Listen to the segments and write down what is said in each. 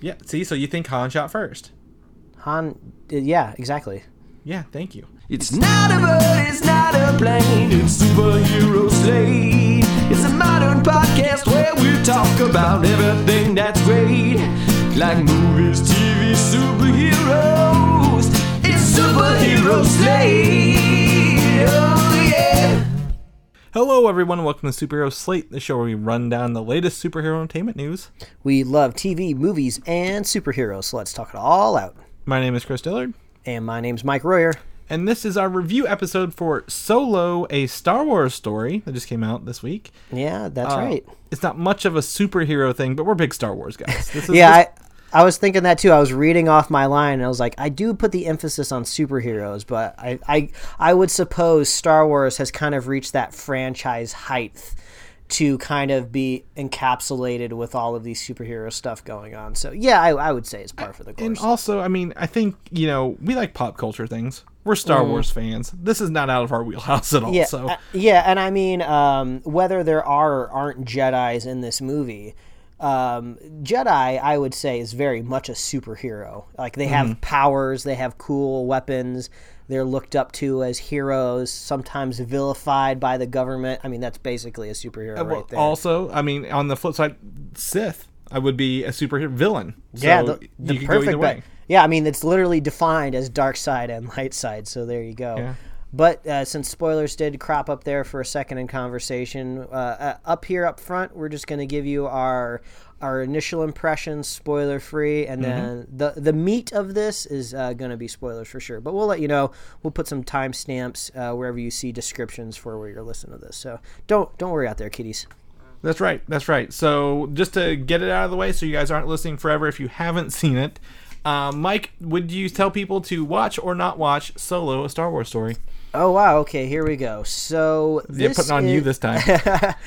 Yeah. See, so you think Han shot first? Han, uh, yeah, exactly. Yeah. Thank you. It's not a bird, it's not a plane, it's superhero slate. It's a modern podcast where we talk about everything that's great, like movies, TV, superheroes. It's superhero slate. Hello, everyone. Welcome to Superhero Slate, the show where we run down the latest superhero entertainment news. We love TV, movies, and superheroes, so let's talk it all out. My name is Chris Dillard, And my name's Mike Royer. and this is our review episode for Solo, a Star Wars story that just came out this week. Yeah, that's Uh, right. It's not much of a superhero thing, but we're big Star Wars guys. This is Yeah, this- I, I was thinking that too. I was reading off my line and I was like, I do put the emphasis on superheroes, but I, I, I would suppose Star Wars has kind of reached that franchise height to kind of be encapsulated with all of these superhero stuff going on. So yeah, I, I would say it's par for the and also, I mean, I think you know we like pop culture things. We're Star Wars fans. This is not out of our wheelhouse at all. Mm. yeah, so uh, yeah, and I mean, um, whether there are or aren't Jedi's in this movie, um, Jedi, I would say, is very much a superhero. Like they Mm-hmm. have powers, they have cool weapons. They're looked up to as heroes, sometimes vilified by the government. I mean, that's basically a superhero Well, right there. also, I mean, on the flip side, Sith, I would be a superhero villain. So yeah, the, the go perfect. way. ba- yeah, I mean, it's literally defined as dark side and light side. So there you go. Yeah. But uh, since spoilers did crop up there for a second in conversation, uh, uh, up here up front, we're just going to give you our our initial impressions, spoiler free, and Mm-hmm. then the the meat of this is uh, going to be spoilers for sure. But we'll let you know. We'll put some timestamps uh, wherever you see descriptions for where you're listening to this. So don't don't worry out there, kiddies. That's right. That's right. So just to get it out of the way, so you guys aren't listening forever if you haven't seen it, um, Mike, would you tell people to watch or not watch Solo: A Star Wars Story? Oh wow! Okay, here we go. So Yeah, this putting on you this time.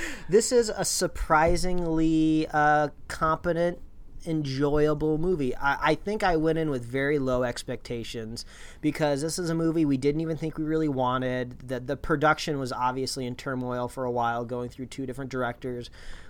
this is a surprisingly uh, competent, enjoyable movie. I, I think I went in with very low expectations because this is a movie we didn't even think we really wanted. The, the production was obviously in turmoil for a while, going through two different directors.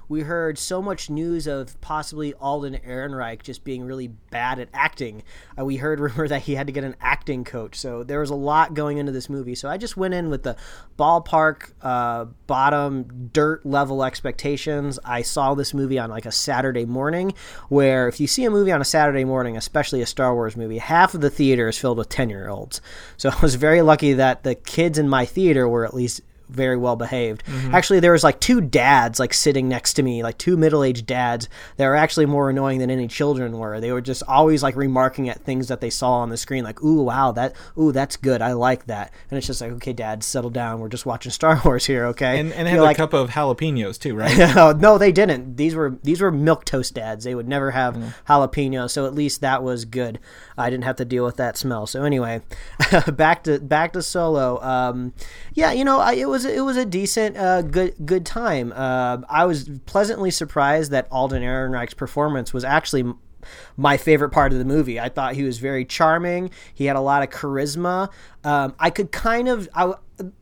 We heard so much news of possibly Alden Ehrenreich just being really bad at acting. Uh, we heard rumor that he had to get an acting coach. So there was a lot going into this movie. So I just went in with the ballpark, uh, bottom, dirt level expectations. I saw this movie on like a Saturday morning, where if you see a movie on a Saturday morning, especially a Star Wars movie, half of the theater is filled with 10 year olds. So I was very lucky that the kids in my theater were at least very well behaved. Actually, there was like two dads like sitting next to me, like two middle-aged dads that were actually more annoying than any children were. They were just always like remarking at things that they saw on the screen, like "Ooh, wow, that ooh, that's good. I like that." And it's just like, "Okay, dad, settle down. We're just watching Star Wars here, okay?" And and You're like, a cup of jalapenos too, right? no, no, they didn't. These were these were milk toast dads. They would never have jalapeno, so at least that was good. I didn't have to deal with that smell. So anyway, back to back to Solo. Um, yeah, you know, I, it was it was a decent, uh, good good time. Uh, I was pleasantly surprised that Alden Ehrenreich's performance was actually my favorite part of the movie. I thought he was very charming. He had a lot of charisma. Um, I could kind of, I,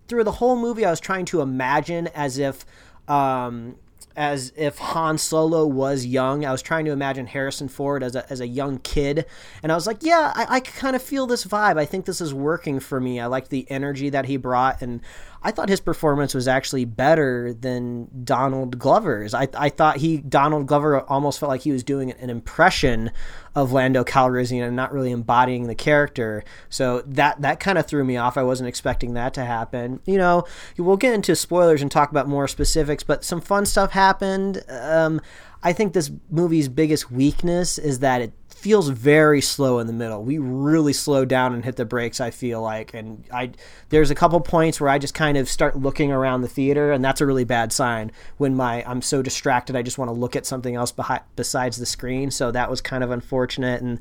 through the whole movie, I was trying to imagine as if. Um, as if Han Solo was young. I was trying to imagine Harrison Ford as a, as a young kid. And I was like, yeah, I, I kind of feel this vibe. I think this is working for me. I liked the energy that he brought. And I thought his performance was actually better than Donald Glover's. I, I thought he, Donald Glover almost felt like he was doing an impression of Lando Calrissian and not really embodying the character. So that that kind of threw me off. I wasn't expecting that to happen. You know, we'll get into spoilers and talk about more specifics, but some fun stuff happened. Um, I think this movie's biggest weakness is that it feels very slow in the middle. We really slow down and hit the brakes. I feel like, and I there's a couple points where I just kind of start looking around the theater, and that's a really bad sign. When my I'm so distracted, I just want to look at something else behind besides the screen. So that was kind of unfortunate, and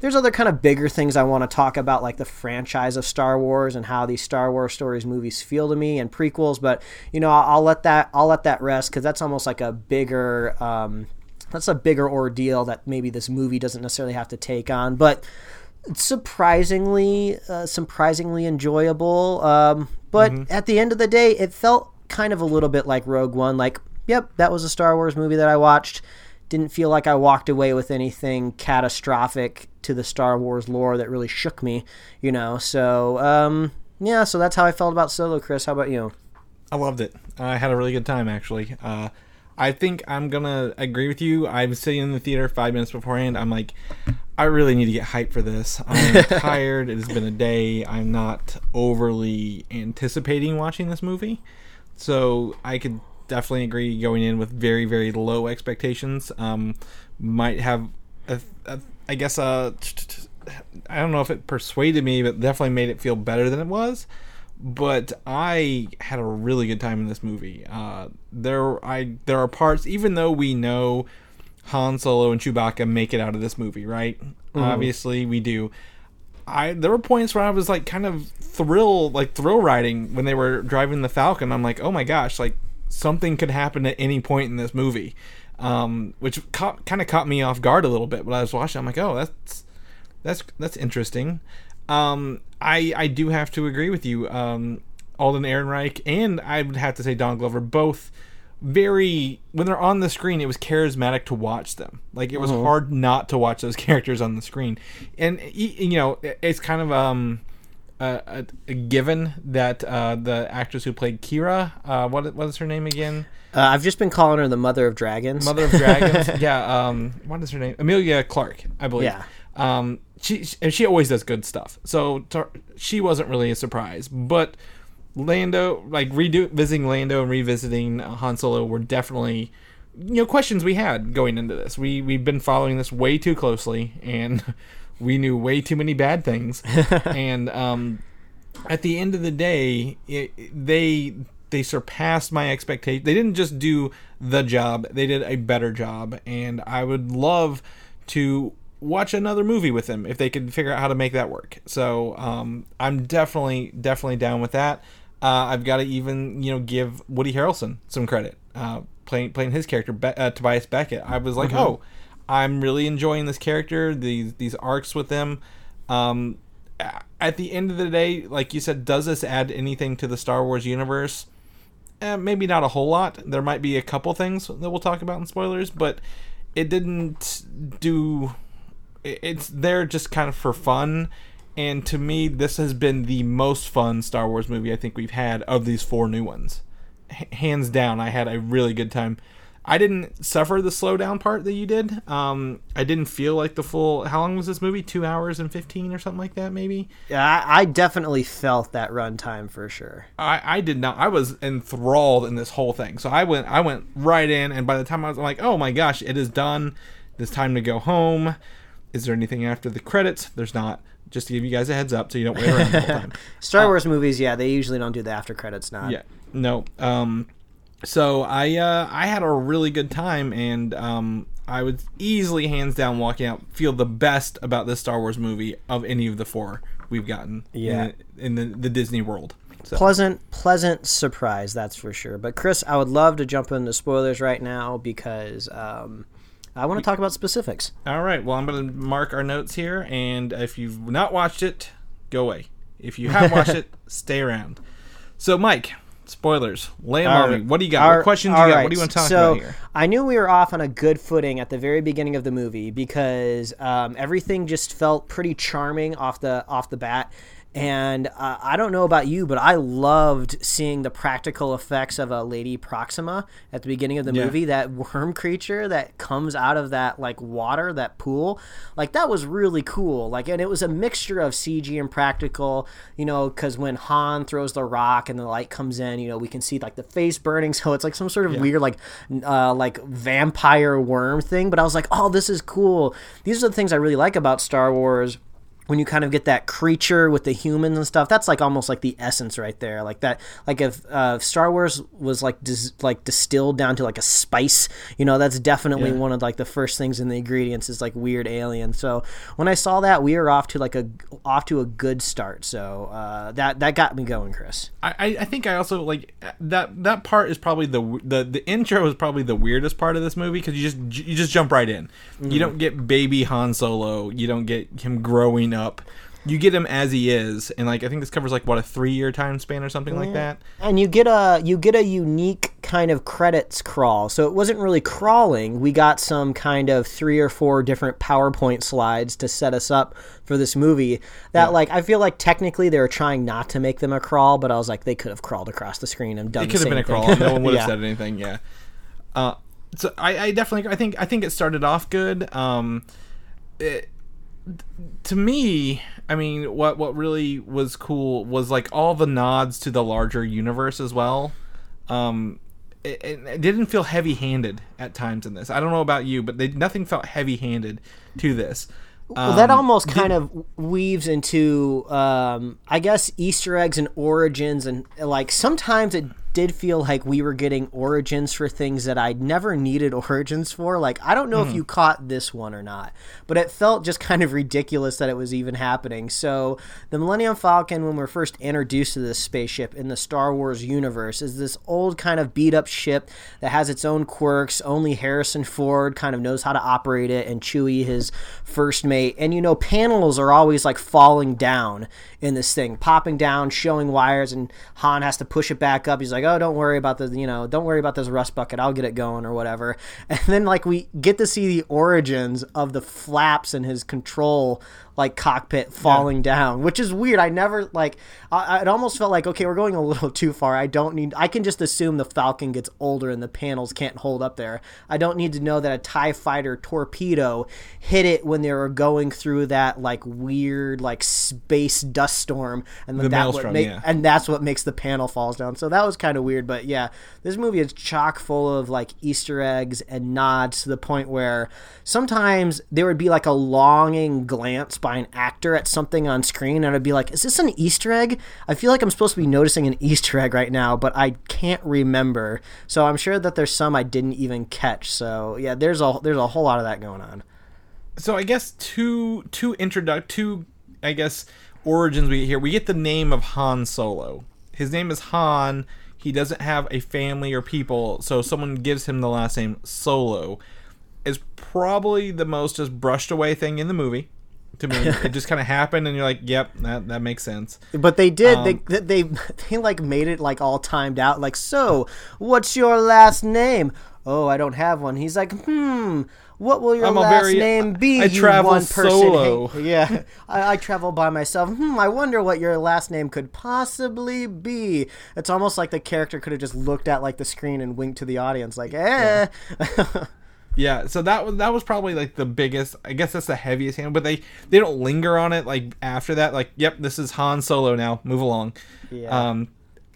there's other kind of bigger things I want to talk about, like the franchise of Star Wars and how these Star Wars stories movies feel to me and prequels. But you know, I'll, I'll let that I'll let that rest because that's almost like a bigger. Um, that's a bigger ordeal that maybe this movie doesn't necessarily have to take on, but surprisingly, uh, surprisingly enjoyable. Um, but at the end of the day, it felt kind of a little bit like Rogue One. Like, yep, that was a Star Wars movie that I watched. didn't feel like I walked away with anything catastrophic to the Star Wars lore that really shook me, you know. So, um, yeah, so that's how I felt about Solo. Chris, how about you? I loved it. I had a really good time actually. Uh, I think I'm gonna agree with you. I was sitting in the theater five minutes beforehand. I'm like, I really need to get hyped for this. I'm tired. It has been a day. I'm not overly anticipating watching this movie, so I could definitely agree going in with very very low expectations. Um, might have, a, a, I guess, a. I don't know if it persuaded me, but definitely made it feel better than it was but I had a really good time in this movie. Uh, there, I there are parts, even though we know Han Solo and Chewbacca make it out of this movie, right? Obviously, we do. I there were points where I was like kind of thrill, like thrill riding when they were driving the Falcon. I'm like, oh my gosh, like something could happen at any point in this movie, um, which caught, kind of caught me off guard a little bit. But I was watching, I'm like, oh, that's that's that's interesting. Um, I I do have to agree with you. Um, Alden Ehrenreich and I would have to say Don Glover both very when they're on the screen it was charismatic to watch them like it was hard not to watch those characters on the screen and you know it's kind of um a, a, a given that uh, the actress who played Qi'ra uh, what what is her name again Uh, I've just been calling her the Mother of Dragons. Mother of Dragons. yeah. Um, what is her name? Emilia Clarke, I believe. Yeah. Um, she and she always does good stuff. So to, she wasn't really a surprise, but Lando, like redo visiting Lando and revisiting uh, Han Solo, were definitely you know questions we had going into this. We we've been following this way too closely, and we knew way too many bad things, and um, at the end of the day, it, they they surpassed my expectation. They didn't just do the job; they did a better job, and I would love to watch another movie with them if they can figure out how to make that work. So um, I'm definitely definitely down with that. Uh, I've got to even you know give Woody Harrelson some credit uh, playing playing his character Be- uh, Tobias Beckett. I was like, oh, I'm really enjoying this character. These these arcs with them. Um, at the end of the day, like you said, does this add anything to the Star Wars universe? Eh, maybe not a whole lot. There might be a couple things that we'll talk about in spoilers, but it didn't do. It- It's there just kind of for fun, and to me, this has been the most fun Star Wars movie I think we've had of these four new ones. H- hands down, I had a really good time. I didn't suffer the slowdown part that you did. Um, I didn't feel like the full. How long was this movie? Two hours and fifteen or something like that, maybe. Yeah, I, I definitely felt that runtime for sure. I, I did not. I was enthralled in this whole thing. So I went I went right in, and by the time I was I'm like, oh my gosh, it is done. It's time to go home. Is there anything after the credits? There's not. Just to give you guys a heads up, so you don't wait around the whole time. Star Wars movies, yeah, they usually don't do the after credits. Not. Yeah. No. Um so I uh I had a really good time and um I would easily hands down walking out feel the best about this Star Wars movie of any of the four we've gotten Yeah. in, the, in the, the Disney world. So pleasant pleasant surprise that's for sure but chris i would love to jump into spoilers right now because um, i want to talk about specifics all right, well I'm going to mark our notes here and if you've not watched it, go away. If you have watched it, stay around. So Mike, spoilers. Lay 'em on me. What do you got? All- what questions you got? right, What do you want to talk so about here? I knew we were off on a good footing at the very beginning of the movie because um, everything just felt pretty charming off the off the bat. And uh, I don't know about you, but I loved seeing the practical effects of a Lady Proxima at the beginning of the Yeah. movie. That worm creature that comes out of that like water, that pool, like that was really cool. Like, and it was a mixture of CG and practical. You know, because when Han throws the rock and the light comes in, you know, we can see like the face burning. So it's like some sort of weird like uh, like vampire worm thing. But I was like, oh, this is cool. These are the things I really like about Star Wars when you kind of get that creature with the humans and stuff that's like almost like the essence right there like that like if uh, star wars was like dis- like distilled down to like a spice you know that's definitely one of like the first things in the ingredients is like weird alien so when i saw that we were off to like a off to a good start so uh, that that got me going chris I, I think I also like that that part is probably the the the intro is probably the weirdest part of this movie because you just you just jump right in. You don't get baby Han Solo. You don't get him growing up. You get him as he is, and like I think this covers like what a three year time span or something like that. and you get a you get a unique kind of credits crawl so it wasn't really crawling we got some kind of three or four different powerpoint slides to set us up for this movie that like i feel like technically they were trying not to make them a crawl but i was like they could have crawled across the screen and done It the could have been a thing. crawl. No one would have Yeah. said anything. Yeah. Uh, so I, I definitely I think I think it started off good. Um, it, to me, I mean, what what really was cool was like all the nods to the larger universe as well. Um, it, it, didn't feel heavy handed at times in this. I don't know about you, but they, nothing felt heavy handed to this. Well, that Um, almost kind of weaves into, um, I guess, Easter eggs and origins, and like sometimes it did feel like we were getting origins for things that I'd never needed origins for. Like I don't know if hmm. you caught this one or not, but it felt just kind of ridiculous that it was even happening. So the Millennium Falcon, when we're first introduced to this spaceship in the Star Wars universe, is this old kind of beat up ship that has its own quirks. Only Harrison Ford kind of knows how to operate it, and Chewie, his first mate. And you know, panels are always like falling down in this thing, popping down, showing wires, and Han has to push it back up. He's like, "Oh, don't worry about the, you know, don't worry about this rust bucket. I'll get it going or whatever." And then like we get to see the origins of the flaps and his control like cockpit falling down, which is weird. I never like. I, I- it almost felt like okay, we're going a little too far. I don't need. I can just assume the Falcon gets older and the panels can't hold up there. I don't need to know that a Tie Fighter torpedo hit it when they were going through that like weird like space dust storm, and The that what make, yeah. and that's what makes the panel falls down. So that was kind of weird, but yeah, this movie is chock full of like Easter eggs and nods to the point where sometimes there would be like a longing glance by an actor at something on screen, and I'd be like, "Is this an Easter egg?" I feel like I'm supposed to be noticing an Easter egg right now, but I can't remember. So I'm sure that there's some I didn't even catch. So yeah, there's a there's a whole lot of that going on. so I guess two two introduct two I guess origins we get here. We get the name of Han Solo. His name is Han. He doesn't have a family or people, so someone gives him the last name Solo. Is probably the most just brushed away thing in the movie. To me, it just kind of happened, and you're like, "Yep, that that makes sense." But they did. Um, they they they like made it like all timed out. Like, so what's your last name? Oh, I don't have one. He's like, hmm. What will your I'm last very- name be? I travel one person? solo. yeah, I, I travel by myself. Hmm. I wonder what your last name could possibly be. It's almost like the character could have just looked at like the screen and winked to the audience, like, eh. Yeah, so that was that was probably like the biggest. I guess that's the heaviest hand, but they they don't linger on it like after that. Like, yep, this is Han Solo now. Move along. Yeah. Um,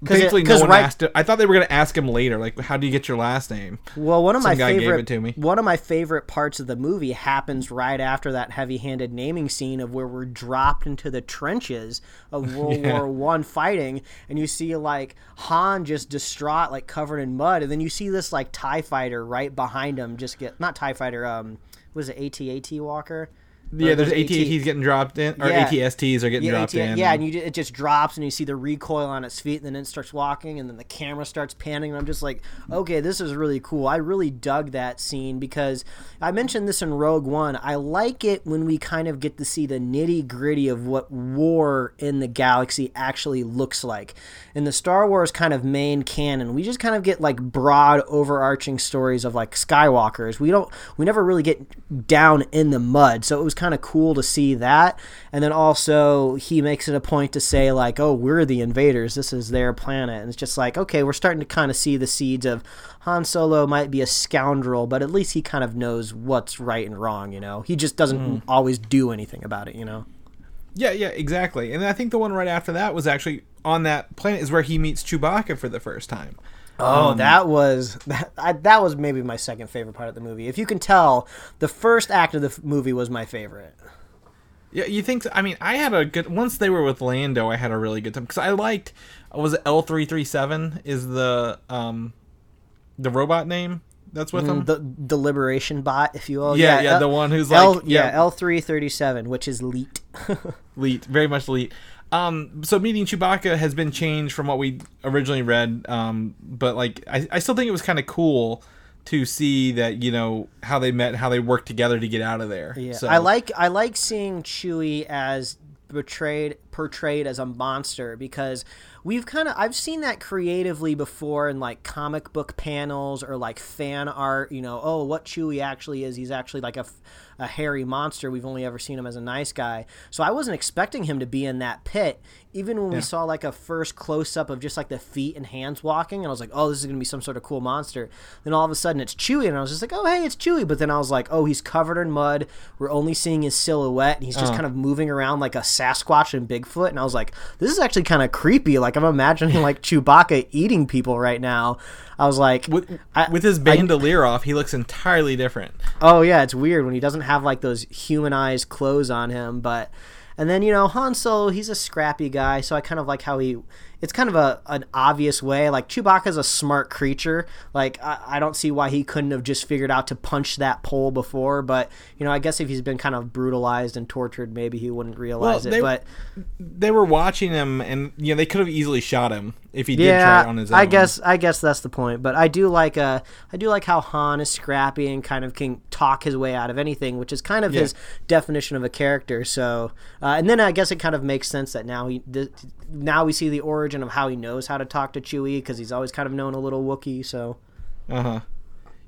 thankfully, no one right- asked. It. I thought they were gonna ask him later. Like, how do you get your last name? Well, one of my Some gave favorite it to me. one of my favorite parts of the movie happens right after that heavy-handed naming scene of where we're dropped into the trenches of World Yeah. War One fighting, and you see like Han just distraught, like covered in mud, and then you see this like Tie Fighter right behind him, just get not Tie Fighter, um, was it AT-AT Walker? Yeah, there's AT-ATs getting dropped in, or Yeah. ATSTs are getting yeah, dropped AT in. yeah, and you, it just drops, and you see the recoil on its feet, and then it starts walking, and then the camera starts panning, and I'm just like, okay, this is really cool. I really dug that scene because I mentioned this in Rogue One. I like it when we kind of get to see the nitty gritty of what war in the galaxy actually looks like. In the Star Wars kind of main canon, we just kind of get like broad, overarching stories of like Skywalkers. We don't, we never really get down in the mud, so it was kind of cool to see that. And then also, he makes it a point to say like, "Oh, we're the invaders. This is their planet." And it's just like, okay, we're starting to kind of see the seeds of Han Solo might be a scoundrel, but at least he kind of knows what's right and wrong. You know, he just doesn't mm. always do anything about it. You know. yeah, yeah, exactly. And I think the one right after that was actually on that planet is where he meets Chewbacca for the first time. Oh, um, that was that, I, that was maybe my second favorite part of the movie. If you can tell, the first act of the movie was my favorite. Yeah, you think? I mean, I had a good once they were with Lando. I had a really good time because I liked. Was it L three three seven? Is the um, the robot name that's with mm-hmm. him? The the liberation bot, if you will. Yeah, yeah, L- uh, the one who's L, like- yeah, yeah. L three thirty seven, which is Leet. Leet, very much Leet. Um, so meeting Chewbacca has been changed from what we originally read. Um, but like, I, I still think it was kind of cool to see that you know how they met, how they worked together to get out of there. Yeah, So, I like I like seeing Chewie as portrayed portrayed as a monster because we've kind of I've seen that creatively before in like comic book panels or like fan art. You know, oh, what Chewie actually is, he's actually like a, a hairy monster. We've only ever seen him as a nice guy, so I wasn't expecting him to be in that pit. Even when Yeah. we saw like a first close up of just like the feet and hands walking, and I was like, oh, this is gonna be some sort of cool monster. Then all of a sudden it's Chewie, and I was just like, oh, hey, it's Chewie. But then I was like, oh, he's covered in mud. We're only seeing his silhouette, and he's just Uh. kind of moving around like a Sasquatch and Bigfoot. And I was like, this is actually kind of creepy. Like I'm imagining like Chewbacca eating people right now. I was like, With I- with his bandolier off, he looks entirely different. Oh yeah, it's weird when he doesn't have like those humanized clothes on him, but and then you know Han Solo, he's a scrappy guy, so I kind of like how he. It's kind of a an obvious way. Like Chewbacca's a smart creature. Like I, I don't see why he couldn't have just figured out to punch that pole before. But you know, I guess if he's been kind of brutalized and tortured, maybe he wouldn't realize they- it. But They were watching him, and you know they could have easily shot him if he did try yeah, it on his own. I guess I guess that's the point. But I do like uh I do like how Han is scrappy and kind of can talk his way out of anything, which is kind of Yeah. his definition of a character. So, uh, and then I guess it kind of makes sense that now he th- now we see the origin of how he knows how to talk to Chewie because he's always kind of known a little Wookiee. So Uh huh.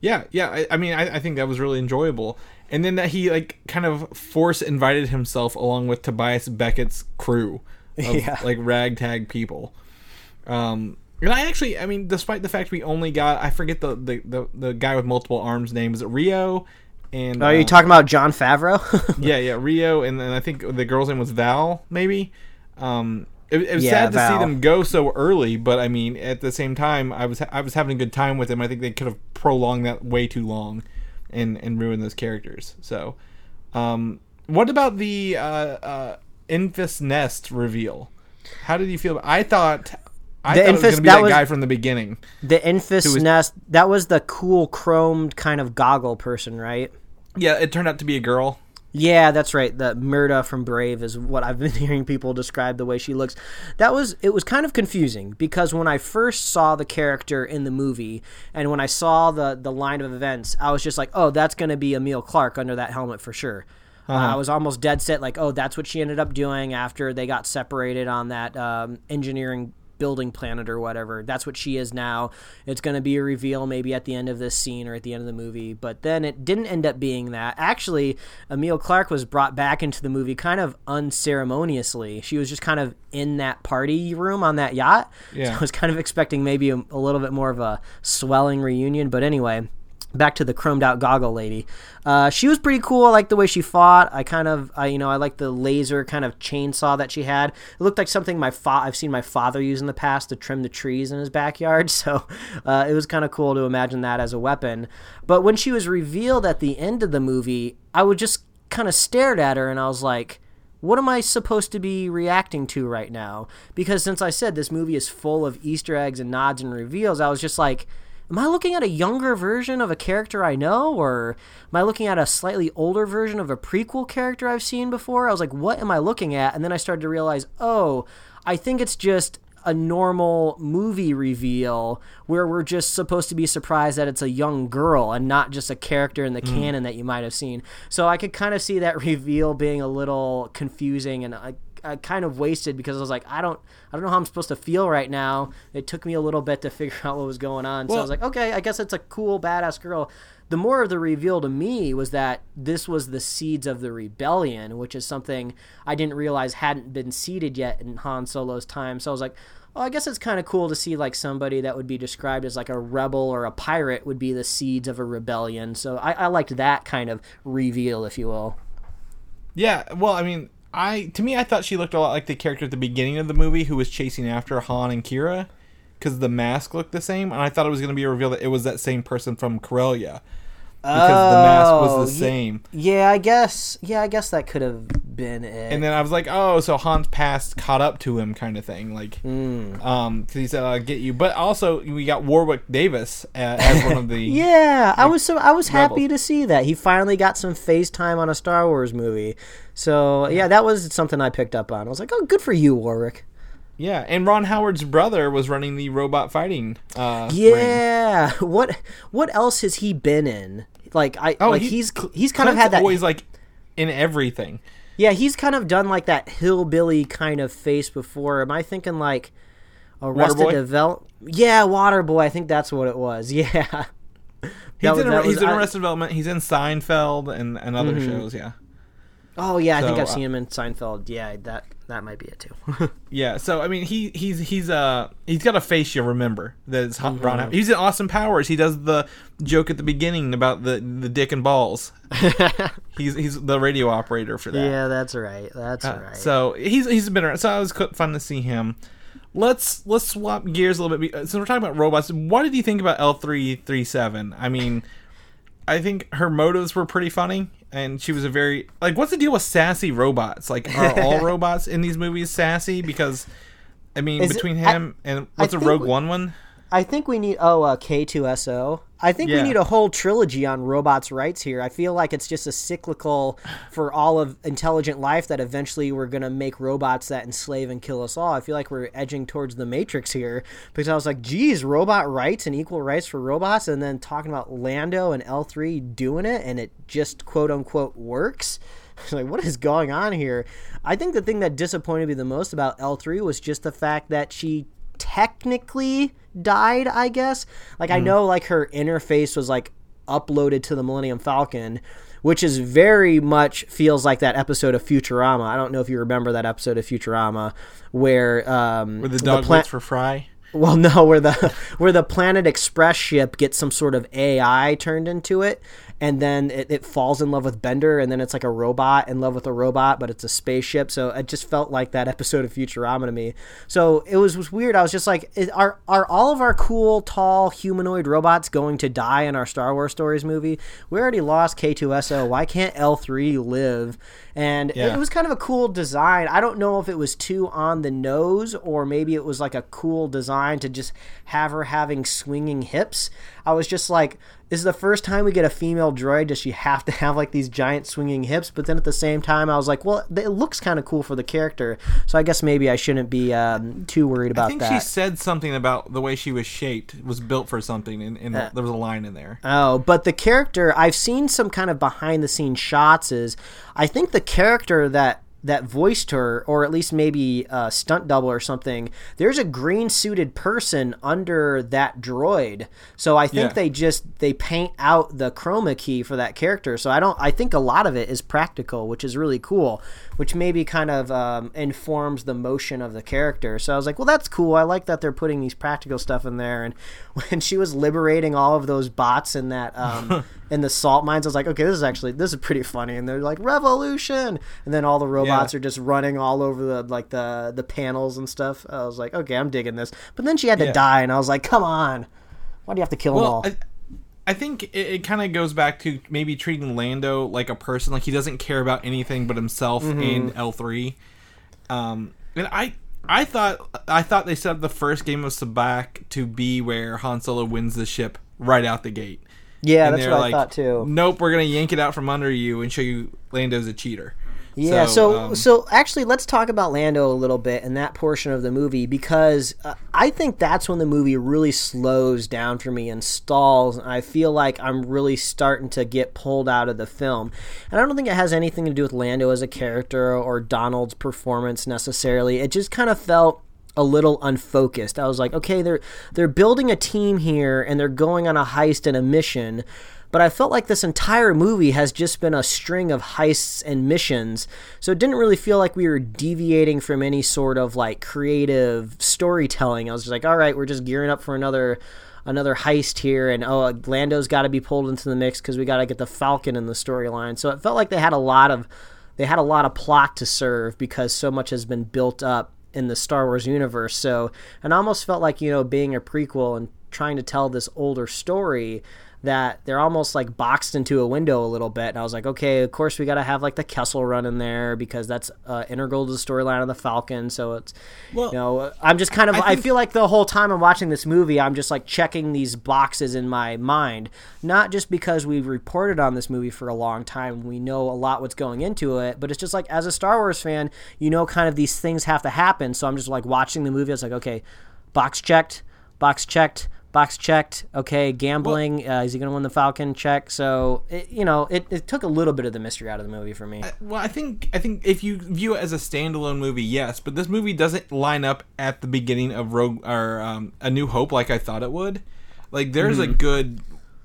Yeah, yeah. I, I mean, I, I think that was really enjoyable, and then that he like kind of force invited himself along with Tobias Beckett's crew of Yeah. like ragtag people. Um, and I actually, I mean, despite the fact we only got, I forget the the, the, the guy with multiple arms name. Is it Rio? And are you uh, talking about Jon Favreau? yeah, yeah, Rio, and then I think the girl's name was Val, maybe. Um, it, it was Yeah, sad to Val. see them go so early, but I mean, at the same time, I was I was having a good time with them. I think they could have prolonged that way too long, and and ruined those characters. So, um, what about the uh, uh, Enfys Nest reveal? How did you feel? About it? I thought. I The thought it was going to be that that was- guy from the beginning. the Enfys was- Nest. That was the cool chromed kind of goggle person, right? Yeah, it turned out to be a girl. Yeah, that's right. The Merida from Brave is what I've been hearing people describe the way she looks. That was it was kind of confusing because when I first saw the character in the movie and when I saw the the line of events, I was just like, "Oh, that's going to be Emilia Clarke under that helmet for sure." Uh, I was almost dead set like, "Oh, that's what she ended up doing after they got separated on that um, engineering building planet or whatever. That's what she is now. It's going to be a reveal maybe at the end of this scene or at the end of the movie. But then it didn't end up being that. Actually, Emilia Clarke was brought back into the movie kind of unceremoniously. She was just kind of in that party room on that yacht. Yeah. So I was kind of expecting maybe a, a little bit more of a swelling reunion. But anyway. Back to the chromed out goggle lady. Uh, she was pretty cool. I like the way she fought. I kind of, I, you know, I like the laser kind of chainsaw that she had. It looked like something my fa- I've seen my father use in the past to trim the trees in his backyard. So uh, it was kind of cool to imagine that as a weapon. But when she was revealed at the end of the movie, I would just kind of stared at her and I was like, what am I supposed to be reacting to right now? Because since I said this movie is full of Easter eggs and nods and reveals, I was just like, am I looking at a younger version of a character I know? Or am I looking at a slightly older version of a prequel character I've seen before? I was like, what am I looking at? And then I started to realize, oh, I think it's just a normal movie reveal where we're just supposed to be surprised that it's a young girl and not just a character in the mm. canon that you might have seen. So I could kind of see that reveal being a little confusing and I, kind of wasted because I was like, I don't, I don't know how I'm supposed to feel right now. It took me a little bit to figure out what was going on. so I was like, okay, I guess it's a cool, badass girl. The more of the reveal to me was that this was the seeds of the rebellion, which is something I didn't realize hadn't been seeded yet in Han Solo's time. So I was like, oh, I guess it's kind of cool to see like somebody that would be described as like a rebel or a pirate would be the seeds of a rebellion. So I, I liked that kind of reveal, if you will. Yeah, well, I mean, I to me, I thought she looked a lot like the character at the beginning of the movie who was chasing after Han and Qi'ra, because the mask looked the same, and I thought it was going to be a reveal that it was that same person from Corellia, because the mask Oh, was the same. Yeah, I guess. Yeah, I guess that could have been it. And then I was like, oh, so Han's past caught up to him, kind of thing, like, Hmm. um, because he said, "I'll get you." But also, we got Warwick Davis uh, as one of the Yeah, I was so I was happy Rebels. to see that he finally got some FaceTime on a Star Wars movie. So yeah, that was something I picked up on. I was like, oh, good for you, Warwick. yeah, and Ron Howard's brother was running the robot fighting. Uh, ring. Yeah, what what else has he been in? Like I Oh, like he- he's he's kind of had that. always like in everything. Yeah, he's kind of done like that hillbilly kind of face before. Am I thinking like Arrested Waterboy? Develop? Yeah, Waterboy. I think that's what it was. Yeah. He's was- in, he's was- in I- Arrested Development. He's in Seinfeld and, and other shows. Yeah, Oh yeah, I think I've uh, seen him in Seinfeld. Yeah, that that might be it too. yeah. So I mean, he he's he's uh he's got a face you'll remember that is Mm-hmm. hot Ron. He's in Austin Powers. He does the joke at the beginning about the the dick and balls. he's he's the radio operator for that. yeah, that's right. That's Uh, right. So he's he's been around. So it was fun to see him. Let's let's swap gears a little bit. Since we're talking about robots, what did you think about L three three seven? I mean, I think her motives were pretty funny, and she was a very like. What's the deal with sassy robots? Like, are all robots in these movies sassy? Because I mean, Is it- between I- him and what's a Rogue we- One one? I think we need oh uh, K2SO. I think Yeah. we need a whole trilogy on robots' rights here. I feel like it's just a cyclical for all of intelligent life that eventually we're gonna make robots that enslave and kill us all. I feel like we're edging towards the Matrix here because I was like, geez, robot rights and equal rights for robots, and then talking about Lando and L three doing it, and it just quote unquote works. like what is going on here? I think the thing that disappointed me the most about L three was just the fact that she technically died, I guess. Like I know like her interface was like uploaded to the Millennium Falcon, which is very much feels like that episode of Futurama. I don't know if you remember that episode of Futurama where um Where the dog pla- waits for Fry? well, no, where the where the Planet Express ship gets some sort of AI turned into it, and then it, it falls in love with Bender, and then it's like a robot in love with a robot, but it's a spaceship. So it just felt like that episode of Futurama to me. So it was, was weird. I was just like, are are all of our cool, tall humanoid robots going to die in our Star Wars stories movie? We already lost K2SO. Why can't L3 live? And it- Yeah. it was kind of a cool design. I don't know if it was too on the nose or maybe it was like a cool design to just have her having swinging hips. I was just like, is the first time we get a female droid. Does she have to have like these giant swinging hips? But then at the same time, I was like, well, it looks kind of cool for the character. So I guess maybe I shouldn't be um, too worried about that. I think that. she said something about the way she was shaped was built for something, and, and there was a line in there. Oh, but the character I've seen some kind of behind the scenes shots is I think the character that that voiced her, or at least maybe a stunt double or something, there's a green suited person under that droid. So I think Yeah. they just they paint out the chroma key for that character. So I don't I think a lot of it is practical, which is really cool, which maybe kind of um, informs the motion of the character. So I was like, well, that's cool. I like that they're putting these practical stuff in there. And when she was liberating all of those bots in that um, in the salt mines, I was like, okay, this is actually this is pretty funny. And they're like revolution, and then all the robots Yeah. are just running all over the like the the panels and stuff. I was like, okay, I'm digging this. But then she had to Yeah. die, and I was like, come on, why do you have to kill them all? I, I think it, it kind of goes back to maybe treating Lando like a person, like he doesn't care about anything but himself Mm-hmm. in L three. Um, and I, I thought, I thought they set up the first game of Sabacc to be where Han Solo wins the ship right out the gate. yeah, And that's what like, I thought too. Nope, we're gonna yank it out from under you and show you Lando's a cheater. Yeah, so um, so actually, let's talk about Lando a little bit in that portion of the movie because uh, I think that's when the movie really slows down for me and stalls. I feel like I'm really starting to get pulled out of the film, and I don't think it has anything to do with Lando as a character or Donald's performance necessarily. It just kind of felt a little unfocused. I was like, okay, they're they're building a team here and they're going on a heist and a mission, but I felt like this entire movie has just been a string of heists and missions. So it didn't really feel like we were deviating from any sort of like creative storytelling. I was just like, all right, we're just gearing up for another another heist here and oh Lando's got to be pulled into the mix cuz we got to get the Falcon in the storyline. So it felt like they had a lot of they had a lot of plot to serve because so much has been built up in the Star Wars universe. So, and almost felt like, you know, being a prequel and trying to tell this older story that they're almost like boxed into a window a little bit. And I was like, okay, of course we got to have like the Kessel run in there because that's uh, integral to the storyline of the Falcon. So it's, Well, you know, I'm just kind of, I, think- feel like the whole time I'm watching this movie, I'm just like checking these boxes in my mind, not just because we've reported on this movie for a long time, we know a lot what's going into it, but it's just like as a Star Wars fan, you know, kind of these things have to happen. So I'm just like watching the movie. I was like, okay, box checked, box checked, box checked. Okay, gambling. uh, is he going to win the Falcon? Check. So it, you know, it, it took a little bit of the mystery out of the movie for me. Well, I think I think if you view it as a standalone movie, yes, but this movie doesn't line up at the beginning of Rogue or um, A New Hope like I thought it would. Like there's Mm-hmm. a good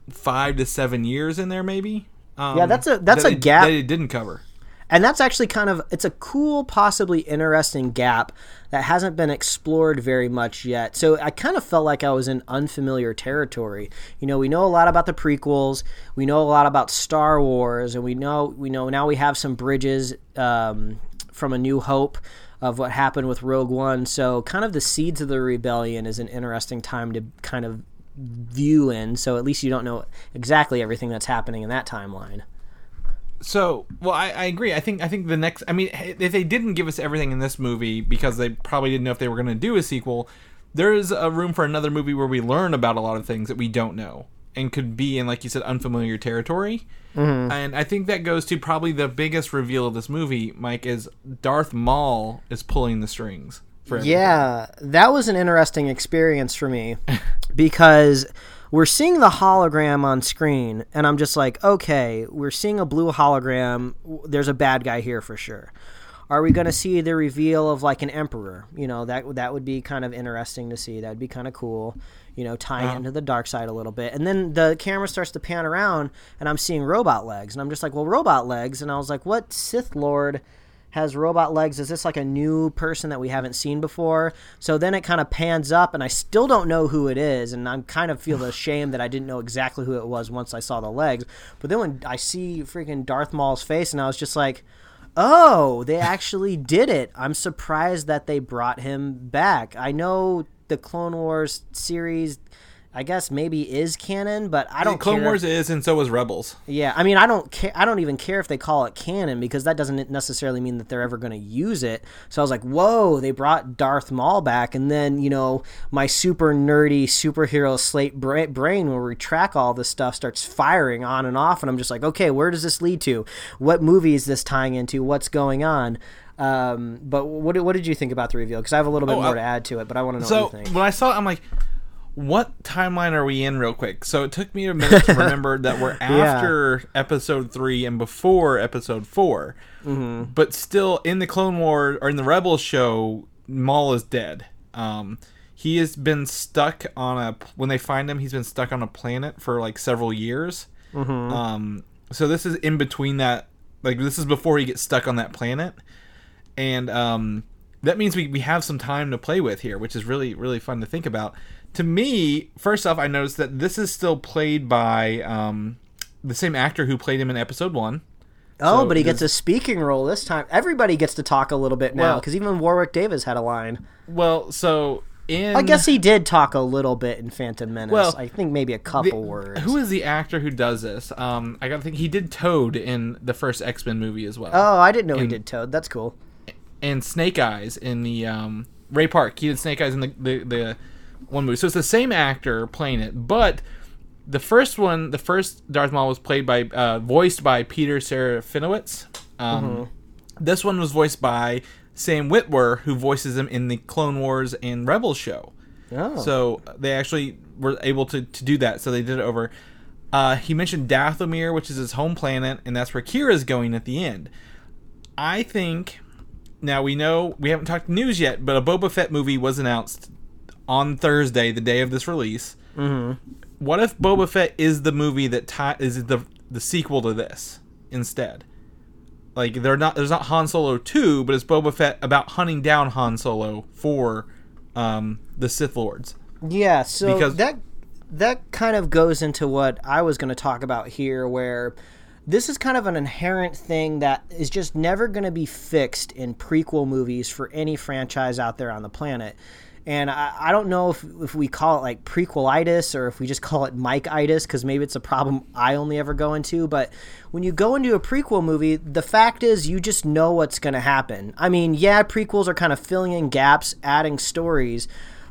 five to seven years in there, maybe. Um, Yeah, that's a- that's that a it- gap. that it didn't cover. And that's actually kind of it's a cool possibly interesting gap that hasn't been explored very much yet. So i kind of felt like i was in unfamiliar territory. You know we know a lot about the prequels. We know a lot about star wars. And we know we know now we have some bridges um, from a new hope of what happened with rogue one. So kind of the seeds of the rebellion is an interesting time to kind of view in. So at least you don't know exactly everything that's happening in that timeline So, well, I, I agree. I think I think the next. I mean, if they didn't give us everything in this movie because they probably didn't know if they were going to do a sequel, there is a room for another movie where we learn about a lot of things that we don't know and could be in, like you said, unfamiliar territory. Mm-hmm. And I think that goes to probably the biggest reveal of this movie. Mike is Darth Maul is pulling the strings. Yeah, that was an interesting experience for me because we're seeing the hologram on screen, and I'm just like, okay, we're seeing a blue hologram. There's a bad guy here for sure. Are we going to see the reveal of like an emperor? You know, that that would be kind of interesting to see. That would be kind of cool. You know, tying it into the dark side a little bit. And then the camera starts to pan around, and I'm seeing robot legs, and I'm just like, well, robot legs. And I was like, what Sith Lord? Has robot legs. Is this like a new person that we haven't seen before? So then it kind of pans up, and I still don't know who it is, and I'm kind of feel ashamed that I didn't know exactly who it was once I saw the legs. But then when I see freaking Darth Maul's face, and I was just like, oh, they actually did it. I'm surprised that they brought him back. I know the Clone Wars series. I guess maybe is canon, but I don't Clone care. Wars is, and so is Rebels. Yeah, I mean, I don't care. I don't even care if they call it canon because that doesn't necessarily mean that they're ever going to use it. So I was like, "Whoa!" They brought Darth Maul back, and then you know, my super nerdy superhero slate bra- brain, where we track all this stuff, starts firing on and off, and I'm just like, "Okay, where does this lead to? What movie is this tying into? What's going on?" Um, but what what did you think about the reveal? Because I have a little bit Oh, more I- to add to it, but I want to know So what you think. when I saw it, I'm like, what timeline are we in, real quick? So it took me a minute to remember that we're after episode three and before episode 4 Mm-hmm. But still, in the Clone War or in the Rebels show, Maul is dead. Um, he has been stuck on a. When they find him, he's been stuck on a planet for like several years. Mm-hmm. Um, so this is in between that. Like this is before he gets stuck on that planet and um, that means we, we have some time to play with here, which is really really fun to think about. To me, first off, I noticed that this is still played by um, the same actor who played him in episode one. Oh, So but he gets a speaking role this time. Everybody gets to talk a little bit now Well- because even Warwick Davis had a line. Well, so in I guess he did talk a little bit in Phantom Menace. Well, I think maybe a the- couple words. Who is the actor who does this? Um, I gotta think he did Toad in the first X Men movie as well, oh, I didn't know he did Toad. That's cool. and Snake Eyes in the um, Ray Park. He did Snake Eyes in the, the the one movie. So it's the same actor playing it, but the first one, the first Darth Maul was played by, uh, voiced by Peter Serafinowicz. Um, This one was voiced by Sam Witwer, who voices him in the Clone Wars and Rebels show. Oh, So they actually were able to, to do that. So they did it over. Uh, he mentioned Dathomir, which is his home planet, and that's where Qi'ra's going at the end. I think. Now we know we haven't talked news yet, but a Boba Fett movie was announced on Thursday, the day of this release. Mm-hmm. What if Boba Fett is the movie that is the the sequel to this instead? Like they're not there's not Han Solo two, but it's Boba Fett about hunting down Han Solo for um, the Sith Lords. yeah. So because- that that kind of goes into what I was going to talk about here, where this is kind of an inherent thing that is just never going to be fixed in prequel movies for any franchise out there on the planet. And I, I don't know if, if we call it like prequelitis or if we just call it Mike-itis because maybe it's a problem I only ever go into. But when you go into a prequel movie, the fact is you just know what's going to happen. I mean, yeah, prequels are kind of filling in gaps, adding stories,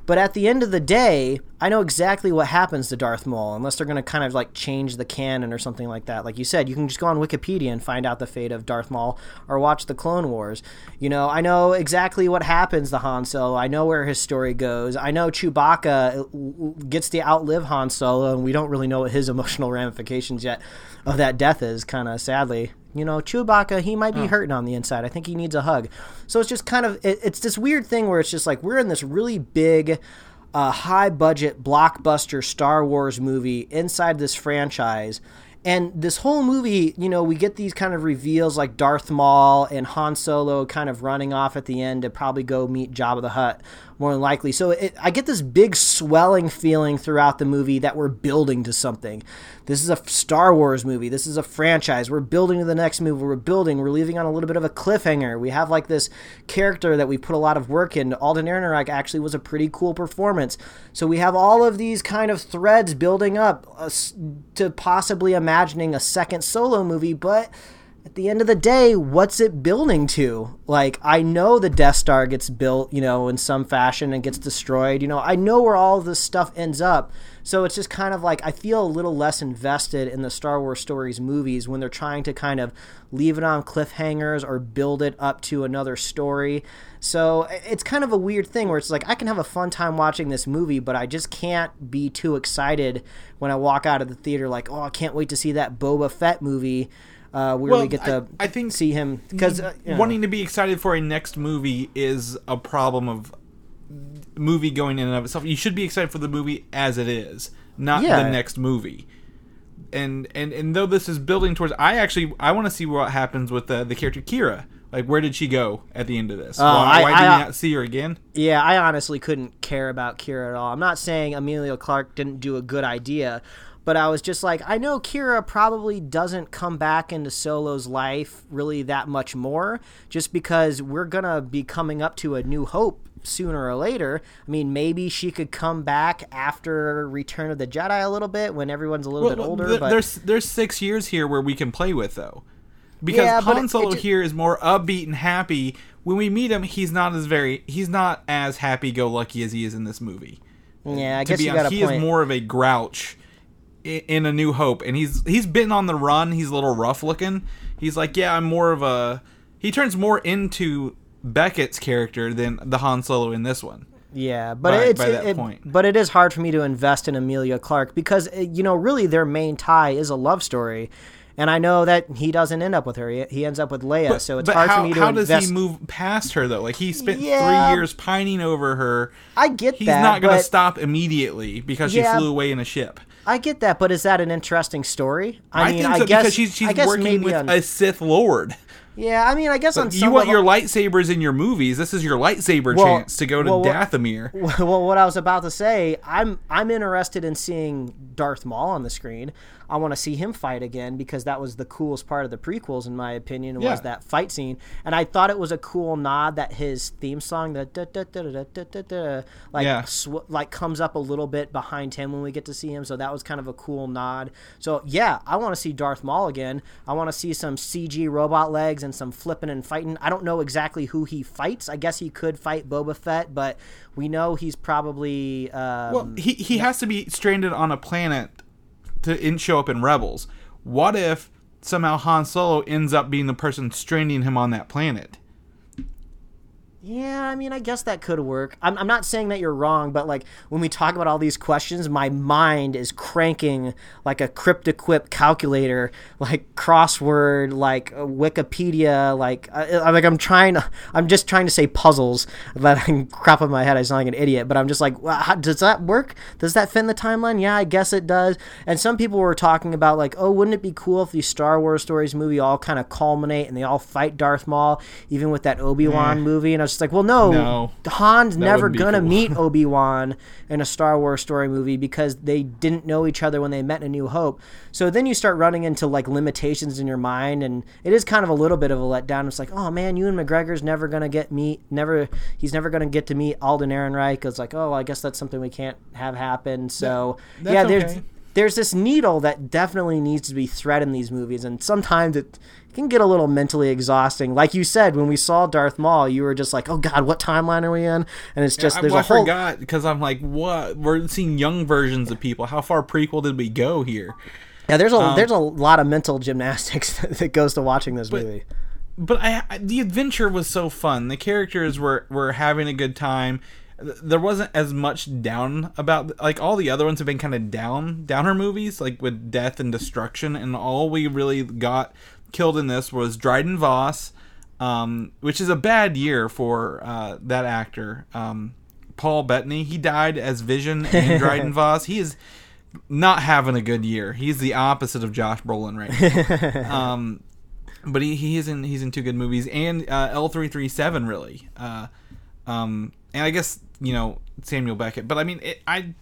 But at the end of the day, I know exactly what happens to Darth Maul, unless they're going to kind of like change the canon or something like that. Like you said, you can just go on Wikipedia and find out the fate of Darth Maul or watch the Clone Wars. You know, I know exactly what happens to Han Solo. I know where his story goes. I know Chewbacca uh, gets to outlive Han Solo, and we don't really know what his emotional ramifications yet of that death is, kind of sadly you know chewbacca he might be hurting on the inside. I think he needs a hug. So it's just kind of it, it's this weird thing where it's just like we're in this really big uh, high budget blockbuster star wars movie inside this franchise. And this whole movie, you know, we get these kind of reveals like Darth Maul and Han Solo kind of running off at the end to probably go meet Jabba the Hutt, more than likely. So it, I get this big swelling feeling throughout the movie that we're building to something. This is a Star Wars movie. This is a franchise. We're building to the next movie. We're building. We're leaving on a little bit of a cliffhanger. We have like this character that we put a lot of work into. Alden Ehrenreich actually was a pretty cool performance. So we have all of these kind of threads building up uh, to possibly imagining a second solo movie, but at the end of the day, what's it building to? Like, I know the Death Star gets built, you know, in some fashion and gets destroyed. You know, I know where all this stuff ends up. So it's just kind of like I feel a little less invested in the Star Wars stories movies when they're trying to kind of leave it on cliffhangers or build it up to another story. So it's kind of a weird thing where it's like I can have a fun time watching this movie, but I just can't be too excited when I walk out of the theater like, oh, I can't wait to see that Boba Fett movie uh, where Well, we get to I- I think see him because uh, you know. wanting to be excited for a next movie is a problem of movie going in and of itself. You should be excited for the movie as it is, not Yeah. the next movie. And and and though this is building towards, I actually I want to see what happens with the the character Qi'ra. Like, where did she go at the end of this? why I- why I- did we not see her again? Yeah, I honestly couldn't care about Qi'ra at all. I'm not saying Emilia Clarke didn't do a good idea, but I was just like, I know Qi'ra probably doesn't come back into Solo's life really that much more, just because we're gonna be coming up to a new hope sooner or later. I mean, maybe she could come back after Return of the Jedi a little bit when everyone's a little bit older. th- but there's there's six years here where we can play with though, because Yeah, Han it- Solo it here is more upbeat and happy. When we meet him, he's not as very he's not as happy go lucky as he is in this movie. yeah, I to guess be you honest, got a he point. is more of a grouch in A New Hope, and he's he's been on the run. He's a little rough looking. He's like, yeah, I'm more of a. He turns more into Beckett's character than the Han Solo in this one. Yeah, but by- it's by that it- point. but it is hard for me to invest in Emilia Clarke because uh, you know really their main tie is a love story, and I know that he doesn't end up with her. He, ends up with Leia, so it's hard how, for me to how does invest. he move past her though? Like he spent Yeah. three years pining over her. I get He's that, not going to stop immediately because Yeah. she flew away in a ship. I get that, but is that an interesting story? I, I, mean, think I guess because she's she's working with on, a Sith Lord. yeah. I mean, I guess on You want level- your lightsabers in your movies. This is your lightsaber Well- chance to go to well, Dathomir. well, what I was about to say, I'm I'm interested in seeing Darth Maul on the screen. I want to see him fight again because that was the coolest part of the prequels, in my opinion, Yeah. was that fight scene. And I thought it was a cool nod that his theme song, the da, da, da, da, da, da, da, like Yeah. sw- like comes up a little bit behind him when we get to see him. So that was kind of a cool nod. So yeah, I want to see Darth Maul again. I want to see some CG robot legs and some flipping and fighting. I don't know exactly who he fights. I guess he could fight Boba Fett, but we know he's probably um, Well, he he has to be stranded on a planet to in, show up in Rebels. What if somehow Han Solo ends up being the person stranding him on that planet? Yeah, I mean, I guess that could work. I'm, I'm not saying that you're wrong, but like when we talk about all these questions, my mind is cranking like a cryptoquip calculator, like crossword, like uh, Wikipedia, like uh, I'm like I'm trying. to, I'm just trying to say puzzles that I can crop in my head. I sound like an idiot, but I'm just like, well, how, does that work? Does that fit in the timeline? Yeah, I guess it does. And some people were talking about like, oh, wouldn't it be cool if these Star Wars stories movie all kind of culminate and they all fight Darth Maul, even with that Obi Wan movie? And I was just like, well, no, No. Han's never gonna cool. meet Obi Wan in a Star Wars story movie because they didn't know each other when they met in A New Hope. So then you start running into like limitations in your mind, and it is kind of a little bit of a letdown. It's like, oh man, Ewan McGregor's never gonna get meet, never, he's never gonna get to meet Alden Ehrenreich. It's like, oh, I guess that's something we can't have happen. So that's yeah, there's. okay. there's this needle that definitely needs to be thread in these movies, and sometimes it can get a little mentally exhausting. Like you said, when we saw Darth Maul, you were just like, "Oh God, what timeline are we in?" And it's just I, there's well, a I whole forgot because I'm like, what? We're seeing young versions of people. How far prequel did we go here? yeah. There's a Um, there's a lot of mental gymnastics that goes to watching this movie. but I, I the adventure was so fun. The characters were were having a good time. There wasn't as much down about like all the other ones have been kind of down downer movies like with death and destruction and all we really got killed in this was Dryden Voss um, which is a bad year for uh, that actor um, Paul Bettany he died as Vision and Dryden Voss he is not having a good year he's the opposite of Josh Brolin right now um, but he, he is in he's in two good movies and uh, L three three seven really, uh, um, and I guess you know Samuel Beckett. But I mean, it, I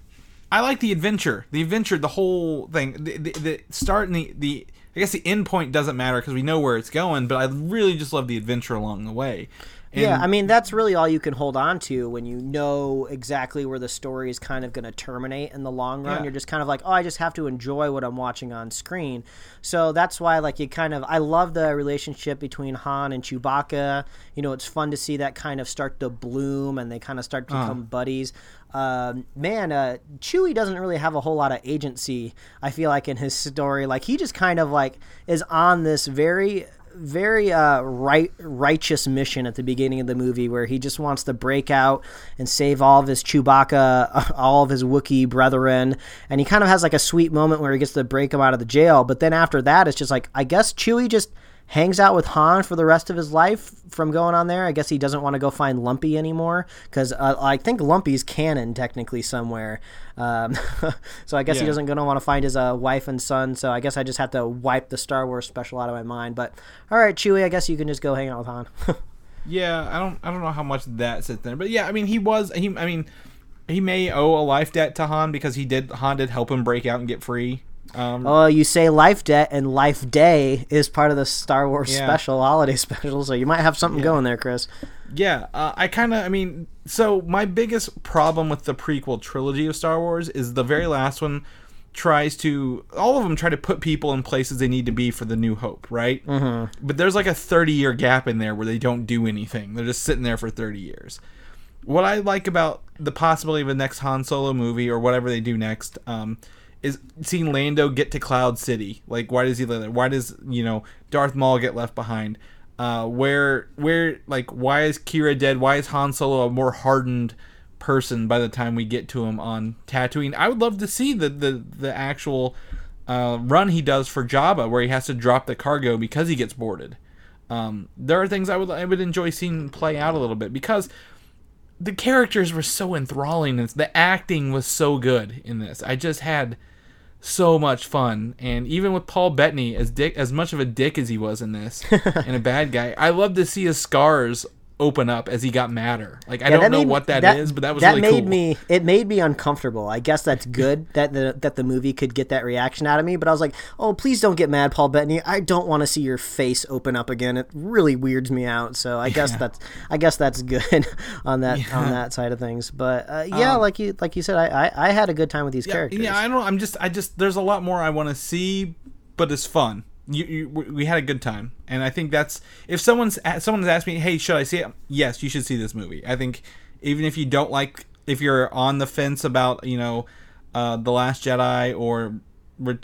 I like the adventure, the adventure, the whole thing. The, the, the start and the the I guess the end point doesn't matter because we know where it's going. But I really just love the adventure along the way. And yeah, I mean that's really all you can hold on to when you know exactly where the story is kind of going to terminate in the long run. Yeah. You're just kind of like, oh, I just have to enjoy what I'm watching on screen. So that's why, like, you kind of, I love the relationship between Han and Chewbacca. You know, it's fun to see that kind of start to bloom and they kind of start to become buddies. Um, man, uh, Chewie doesn't really have a whole lot of agency. I feel like in his story, like he just kind of like is on this very very uh, right righteous mission at the beginning of the movie where he just wants to break out and save all of his Chewbacca, all of his Wookiee brethren, and he kind of has like a sweet moment where he gets to break him out of the jail. But then after that, it's just like I guess Chewie just hangs out with Han for the rest of his life from going on there. I guess he doesn't want to go find Lumpy anymore because uh, I think Lumpy's canon technically somewhere. Um, so I guess he doesn't gonna want to find his uh, wife and son. So I guess I just have to wipe the Star Wars special out of my mind. But all right, Chewie, I guess you can just go hang out with Han. yeah, I don't I don't know how much that sits there, but yeah, I mean he was he I mean he may owe a life debt to Han because he did Han did help him break out and get free. Um, oh, you say life debt and life day is part of the Star Wars Yeah. special holiday special, so you might have something going there, Chris. Yeah, uh, I kind of, I mean, so my biggest problem with the prequel trilogy of Star Wars is the very last one tries to, all of them try to put people in places they need to be for the New Hope, right? Mm-hmm. But there's like a 30 year gap in there where they don't do anything. They're just sitting there for 30 years. What I like about the possibility of a next Han Solo movie or whatever they do next, um, is seeing Lando get to Cloud City. Like, why does he live there? Why does you know Darth Maul get left behind? Uh, where where like why is Qi'ra dead? Why is Han Solo a more hardened person by the time we get to him on Tatooine? I would love to see the the the actual uh, run he does for Jabba, where he has to drop the cargo because he gets boarded. Um, there are things I would I would enjoy seeing play out a little bit because the characters were so enthralling and the acting was so good in this. I just had so much fun and even with Paul Bettany as dick as much of a dick as he was in this and a bad guy, I love to see his scars open up as he got madder. Like I Yeah, don't know made- what that is, but that was really made cool. me it made me uncomfortable. I guess that's good that the that the movie could get that reaction out of me. But I was like, oh, please don't get mad, Paul Bettany. I don't want to see your face open up again. It really weirds me out. So I guess that's I guess that's good on that on that side of things. But uh, yeah, like you like you said, I, I I had a good time with these Um, yeah, characters. Yeah, I don't. Know. I'm just. I just. There's a lot more I want to see, but it's fun. You, you, we had a good time, and I think that's if someone's someone's asked me, "Hey, should I see it?" Yes, you should see this movie. I think even if you don't like, if you're on the fence about, you know, uh, the Last Jedi or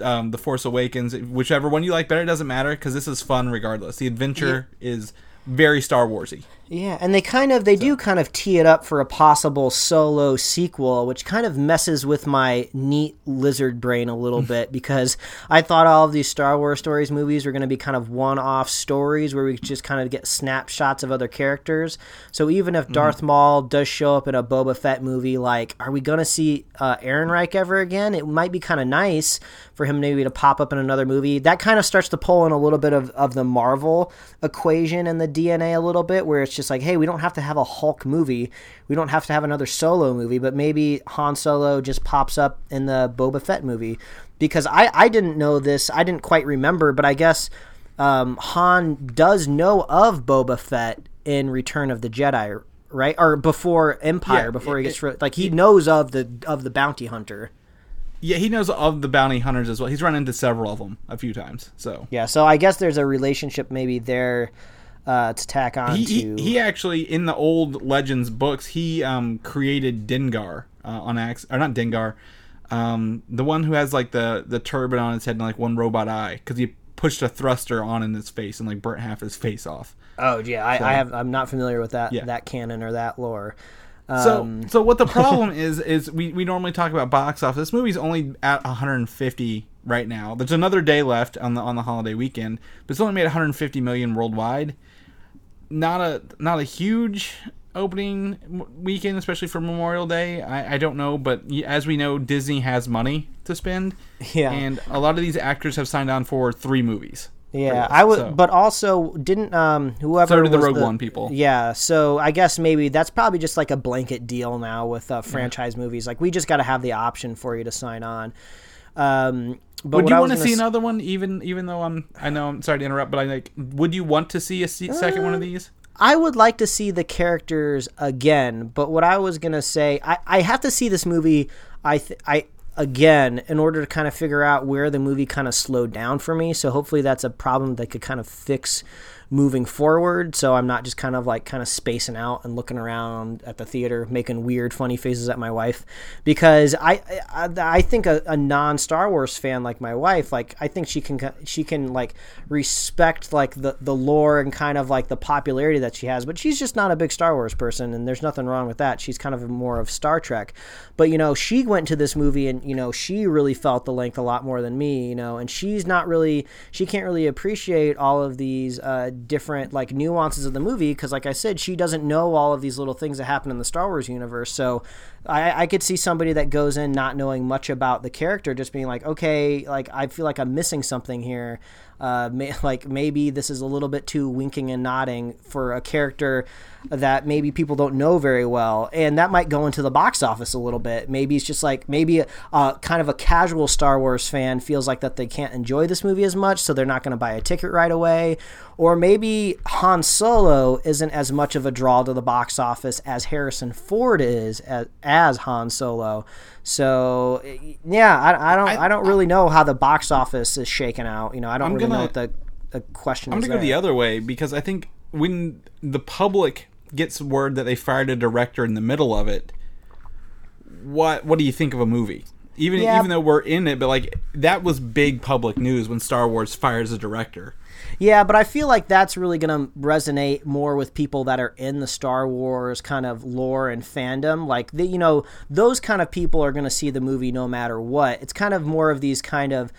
um, the Force Awakens, whichever one you like better, it doesn't matter because this is fun regardless. The adventure is very Star Warsy. Yeah, and they kind of they do kind of tee it up for a possible solo sequel, which kind of messes with my neat lizard brain a little bit because I thought all of these Star Wars stories movies were going to be kind of one-off stories where we could just kind of get snapshots of other characters. So even if Darth Maul does show up in a Boba Fett movie, like, are we going to see uh, Reich ever again? It might be kind of nice for him maybe to pop up in another movie. That kind of starts to pull in a little bit of, of the Marvel equation and the DNA a little bit, where it's just like, hey, we don't have to have a Hulk movie. We don't have to have another solo movie, but maybe Han Solo just pops up in the Boba Fett movie. Because I, I didn't know this, I didn't quite remember, but I guess um, Han does know of Boba Fett in Return of the Jedi, right? Or before Empire, Yeah, before he gets ri- like he knows of the of the bounty hunter. Yeah, he knows of the bounty hunters as well. He's run into several of them a few times. So Yeah, so I guess there's a relationship maybe there uh, to tack on he, to. he, he actually in the old legends books he um created Dengar uh, on ax or not Dengar, um the one who has like the the turban on his head and like one robot eye because he pushed a thruster on in his face and like burnt half his face off. oh yeah, I, I have. I'm not familiar with that Yeah. that canon or that lore. So, Um, so what the problem is is we, we normally talk about box office. This movie's only at 150 right now. There's another day left on the on the holiday weekend, but it's only made 150 million worldwide. Not a not a huge opening weekend, especially for Memorial Day. I, I don't know, but as we know, Disney has money to spend, Yeah. and a lot of these actors have signed on for three movies. Yeah, I would, so. but also didn't um whoever So did the Rogue One people. Yeah, so I guess maybe that's probably just like a blanket deal now with uh, franchise movies. Like we just got to have the option for you to sign on. Um, but Would you want to see s- another one? Even even though I'm I know I'm sorry to interrupt, but I like. Would you want to see a se- second one of uh, these? I would like to see the characters again, but what I was gonna say, I, I have to see this movie. I th- I again in order to kind of figure out where the movie kind of slowed down for me. So hopefully that's a problem that could kind of fix moving forward. So I'm not just kind of like kind of spacing out and looking around at the theater, making weird, funny faces at my wife, because I I, I think a, a non Star Wars fan like my wife, like I think she can she can like respect like the the lore and kind of like the popularity that she has, but she's just not a big Star Wars person, and there's nothing wrong with that. She's kind of more of Star Trek, but you know she went to this movie and you know she really felt the length a lot more than me, you know, and she's not really she can't really appreciate all of these uh, different like nuances of the movie because like I said, she doesn't know all of these little things that happen in the Star Wars universe, so. I, I could see somebody that goes in not knowing much about the character, just being like, okay, like I feel like I'm missing something here. Uh, may, like maybe this is a little bit too winking and nodding for a character that maybe people don't know very well, and that might go into the box office a little bit. Maybe it's just like maybe uh, kind of a casual Star Wars fan feels like that they can't enjoy this movie as much, so they're not going to buy a ticket right away, or maybe Han Solo isn't as much of a draw to the box office as Harrison Ford is as, as Han Solo. So yeah, I, I don't I, I- don't really know how the box office is shaking out. You know, I don't I'm really know gonna- what the, the question I'm gonna go the other way because I think when the public gets word that they fired a director in the middle of it, what what do you think of a movie? Even Yeah. even though we're in it, but like that was big public news when Star Wars fires a director. Yeah, but I feel like that's really going to resonate more with people that are in the Star Wars kind of lore and fandom. Like, the, you know, those kind of people are going to see the movie no matter what. It's kind of more of these kind of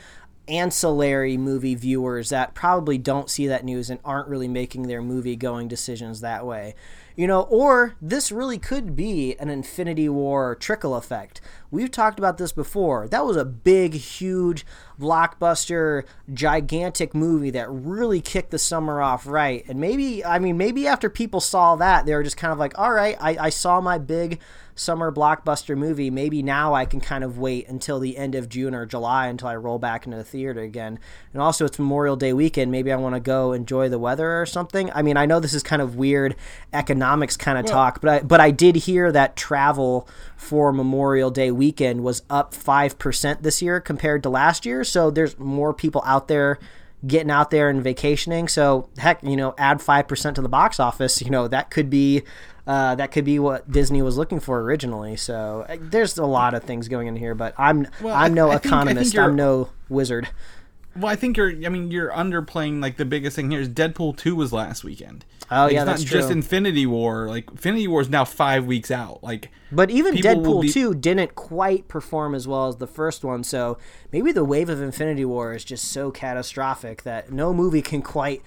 ancillary movie viewers that probably don't see that news and aren't really making their movie going decisions that way. You know, or this really could be an Infinity War trickle effect. We've talked about this before. That was a big, huge, blockbuster, gigantic movie that really kicked the summer off right. And maybe, I mean, maybe after people saw that, they were just kind of like, all right, I, I saw my big summer blockbuster movie. Maybe now I can kind of wait until the end of June or July until I roll back into the theater again. And also, it's Memorial Day weekend. Maybe I want to go enjoy the weather or something. I mean, I know this is kind of weird economics kind of talk, but I, but I did hear that travel for Memorial Day weekend was up 5% this year compared to last year. So there's more people out there getting out there and vacationing. So heck, you know, add 5% to the box office, you know, that could be uh, that could be what Disney was looking for originally. So uh, there's a lot of things going in here, but I'm Well, I'm no I economist. I'm no wizard. Well, I think you're. I mean, you're underplaying like the biggest thing here is Deadpool two was last weekend. Oh, Like, yeah, it's that's not just. Infinity War. Like Infinity War is now five weeks out. Like But even Deadpool be- 2 didn't quite perform as well as the first one, so maybe the wave of Infinity War is just so catastrophic that no movie can quite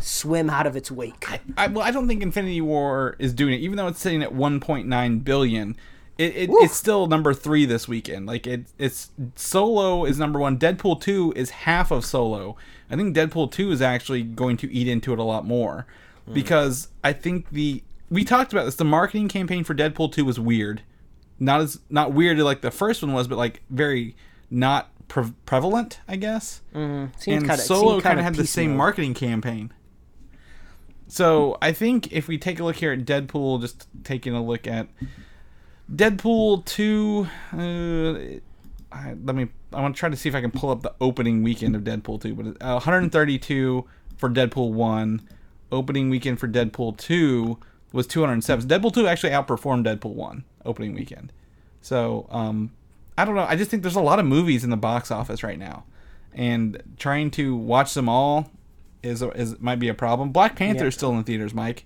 swim out of its wake. I, well, I don't think Infinity War is doing it, even though it's sitting at 1.9 billion. It, it, it's still number three this weekend. Like it, it's Solo is number one. Deadpool two is half of Solo. I think Deadpool two is actually going to eat into it a lot more because I think the we talked about this. The marketing campaign for Deadpool two was weird, not as not weird like the first one was, but like very not pre- prevalent, I guess Seems and kinda- Solo kind kinda had the same piecemeal. marketing campaign. So I think if we take a look here at Deadpool, just taking a look at Deadpool two, uh, I, let me. I want to try to see if I can pull up the opening weekend of Deadpool two, but uh, 132 for Deadpool one. Opening weekend for Deadpool two was 207. Deadpool two actually outperformed Deadpool one opening weekend. So um, I don't know. I just think there's a lot of movies in the box office right now, and trying to watch them all is is might be a problem. Black Panther Yeah. is still in the theaters, Mike.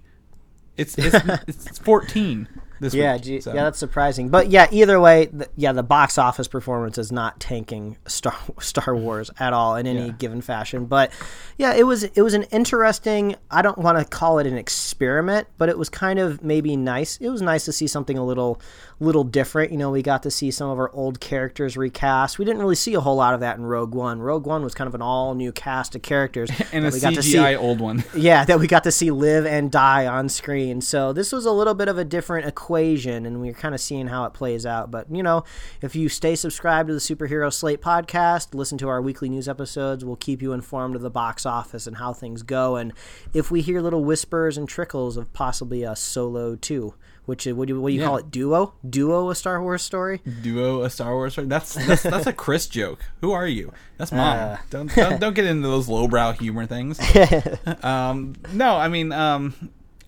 It's it's, it's 14 this Yeah, week. gee, so. yeah, that's surprising. But yeah, either way, th- yeah, the box office performance is not tanking Star Star Wars at all in any Yeah. given fashion. But yeah, it was it was an interesting. I don't want to call it an experiment, but it was kind of maybe nice. It was nice to see something a little little different. You know, we got to see some of our old characters recast. We didn't really see a whole lot of that in Rogue One. Rogue One was kind of an all new cast of characters and a we got to see CGI old one. yeah, that we got to see live and die on screen. So this was a little bit of a different equation, and we are kind of seeing how it plays out. But you know, if you stay subscribed to the Superhero Slate podcast, listen to our weekly news episodes, we'll keep you informed of the box office and how things go. And if we hear little whispers and trickles of possibly a solo too. Which what do you, what do you Yeah. call it? Duo, duo, a Star Wars story. duo a Star Wars story. That's that's, that's a Chris joke. Who are you? That's mine. Uh. don't, don't don't get into those lowbrow humor things. um, no, I mean, um,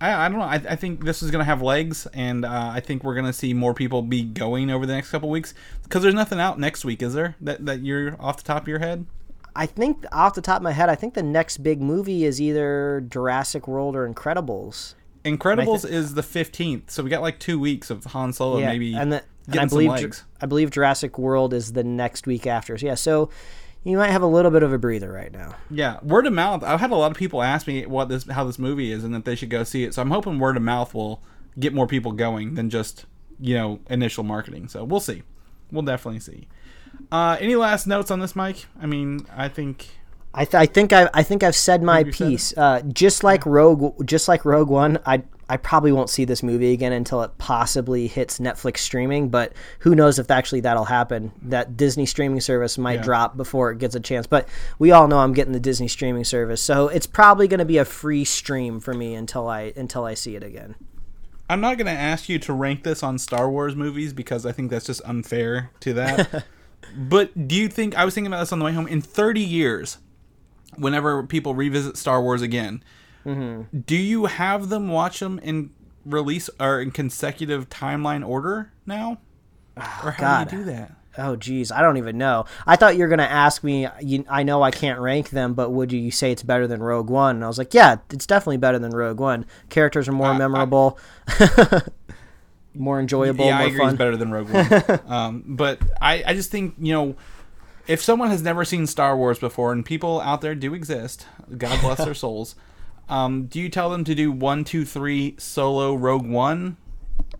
I, I don't know. I, I think this is gonna have legs, and uh, I think we're gonna see more people be going over the next couple weeks because there's nothing out next week, is there? That that you're off the top of your head. I think off the top of my head, I think the next big movie is either Jurassic World or Incredibles. Incredibles is the 15th, so we got like two weeks of Han Solo, maybe and, the, and I believe. I believe Jurassic World is the next week after. So yeah, so you might have a little bit of a breather right now. Yeah, word of mouth. I've had a lot of people ask me what this, how this movie is, and that they should go see it. So I'm hoping word of mouth will get more people going than just you know initial marketing. So we'll see. We'll definitely see. Uh, any last notes on this, Mike? I mean, I think I, th- I think I I think I've said my piece. Uh, just like Rogue, just like Rogue One, I I probably won't see this movie again until it possibly hits Netflix streaming. But who knows if actually that'll happen? That Disney streaming service might Yeah. drop before it gets a chance. But we all know I'm getting the Disney streaming service, so it's probably going to be a free stream for me until I until I see it again. I'm not going to ask you to rank this on Star Wars movies because I think that's just unfair to that. but do you think I was thinking about this on the way home? In 30 years, whenever people revisit Star Wars again, Mm-hmm. do you have them watch them in release or in consecutive timeline order now? Or how God. do you do that? Oh, geez, I don't even know. I thought you were going to ask me. You, I know I can't rank them, but would you say it's better than Rogue One? And I was like, yeah, it's definitely better than Rogue One. Characters are more I- memorable, more enjoyable, yeah, I more agree. fun. It's better than Rogue One. um, but I, I just think you know, if someone has never seen Star Wars before, and people out there do exist, God bless their souls. Um, do you tell them to do one, two, three, solo, Rogue One?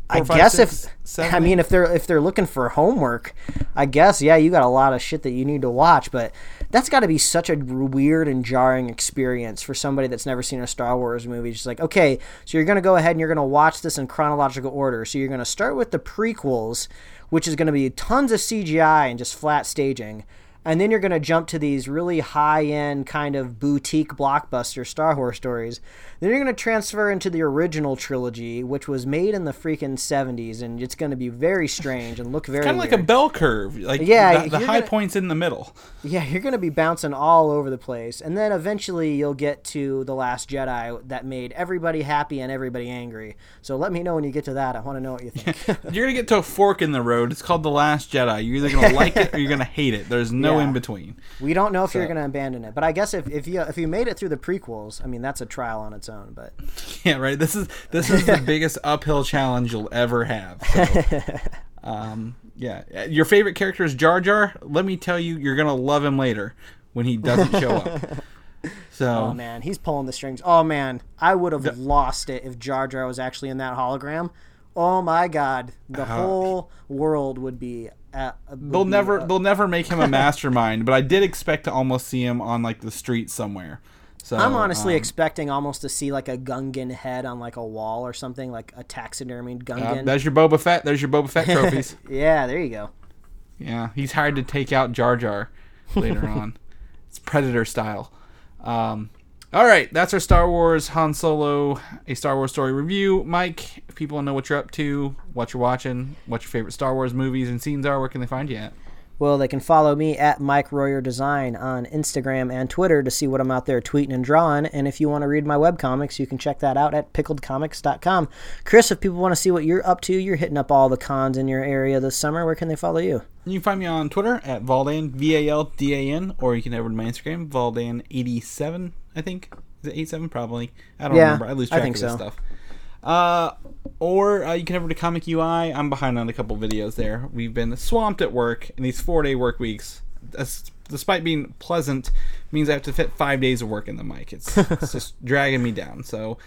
I five, guess six, if seven, I mean if they're if they're looking for homework, I guess yeah, you got a lot of shit that you need to watch, but that's got to be such a weird and jarring experience for somebody that's never seen a Star Wars movie. Just like, okay, so you're going to go ahead and you're going to watch this in chronological order. So you're going to start with the prequels, which is going to be tons of CGI and just flat staging. And then you're going to jump to these really high end, kind of boutique blockbuster Star Wars stories. Then you're going to transfer into the original trilogy, which was made in the freaking 70s, and it's going to be very strange and look very kind of like a bell curve. Like Yeah, the, the high gonna- points in the middle. Yeah, you're going to be bouncing all over the place. And then eventually you'll get to The Last Jedi that made everybody happy and everybody angry. So let me know when you get to that. I want to know what you think. You're gonna get to a fork in the road. It's called the Last Jedi. You're either gonna like it or you're gonna hate it. There's no In between. we don't know if you're going to abandon it. But I guess if, if you if you made it through the prequels, I mean, that's a trial on its own. But Yeah, right. This is this is the biggest uphill challenge you'll ever have. So, um, yeah, your favorite character is Jar Jar. Let me tell you, you're gonna love him later when he doesn't show up. So Oh man, he's pulling the strings. Oh man, I would have lost it if Jar Jar was actually in that hologram. Oh my god, the whole world would be. At, they'll never uh, they'll never make him a mastermind, but I did expect to almost see him on like the street somewhere. So I'm honestly um, expecting almost to see like a Gungan head on like a wall or something, like a taxidermied uh, Gungan. there's your Boba Fett. There's your Boba Fett trophies. yeah, there you go. Yeah, he's hired to take out Jar Jar later on. It's Predator style. Um, all right, that's our Star Wars Han Solo, a Star Wars story review. Mike, if people want to know what you're up to, what you're watching, what your favorite Star Wars movies and scenes are, where can they find you at? Well, they can follow me at Mike Royer Design on Instagram and Twitter to see what I'm out there tweeting and drawing. And if you want to read my webcomics, you can check that out at pickledcomics.com. Chris, if people want to see what you're up to, you're hitting up all the cons in your area this summer. Where can they follow you? You can find me on Twitter at Valdan, V A L D A N, or you can head over to my Instagram, Valdan87, I think. Is it 87? Probably. I don't Yeah, remember. I lose I track think of this so. stuff. Uh, or uh, you can head over to Comic UI. I'm behind on a couple videos there. We've been swamped at work in these four day work weeks. Despite being pleasant, means I have to fit five days of work in the mic. It's, it's just dragging me down. So,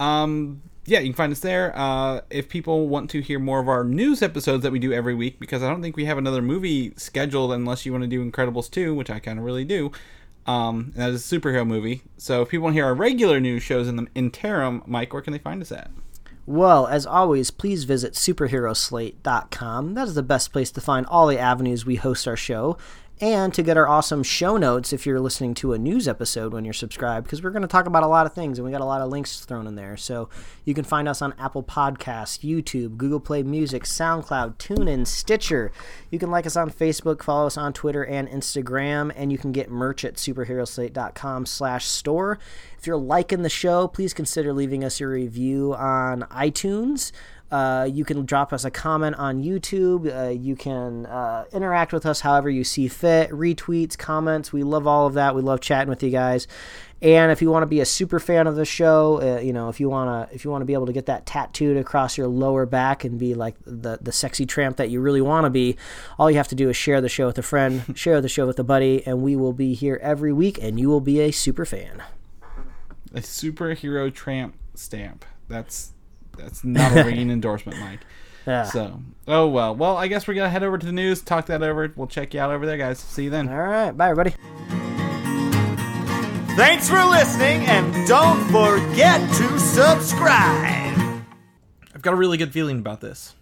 um, yeah, you can find us there. Uh, if people want to hear more of our news episodes that we do every week, because I don't think we have another movie scheduled unless you want to do Incredibles 2, which I kind of really do. Um, and that is a superhero movie. So if people want to hear our regular news shows in the interim, Mike, where can they find us at? Well, as always, please visit superheroslate.com. That is the best place to find all the avenues we host our show and to get our awesome show notes if you're listening to a news episode when you're subscribed because we're going to talk about a lot of things and we got a lot of links thrown in there. So you can find us on Apple Podcasts, YouTube, Google Play Music, SoundCloud, TuneIn, Stitcher. You can like us on Facebook, follow us on Twitter and Instagram, and you can get merch at superheroslate.com slash store. If you're liking the show, please consider leaving us a review on iTunes. Uh, you can drop us a comment on YouTube. Uh, you can uh, interact with us however you see fit. Retweets, comments. We love all of that. We love chatting with you guys. And if you want to be a super fan of the show, uh, you know, if you want to, if you want to be able to get that tattooed across your lower back and be like the the sexy tramp that you really want to be, all you have to do is share the show with a friend, share the show with a buddy, and we will be here every week, and you will be a super fan. A superhero tramp stamp. That's that's not a ringing endorsement, Mike. Yeah. So, oh well. Well, I guess we're gonna head over to the news, talk that over. We'll check you out over there, guys. See you then. All right, bye everybody. Thanks for listening, and don't forget to subscribe. I've got a really good feeling about this.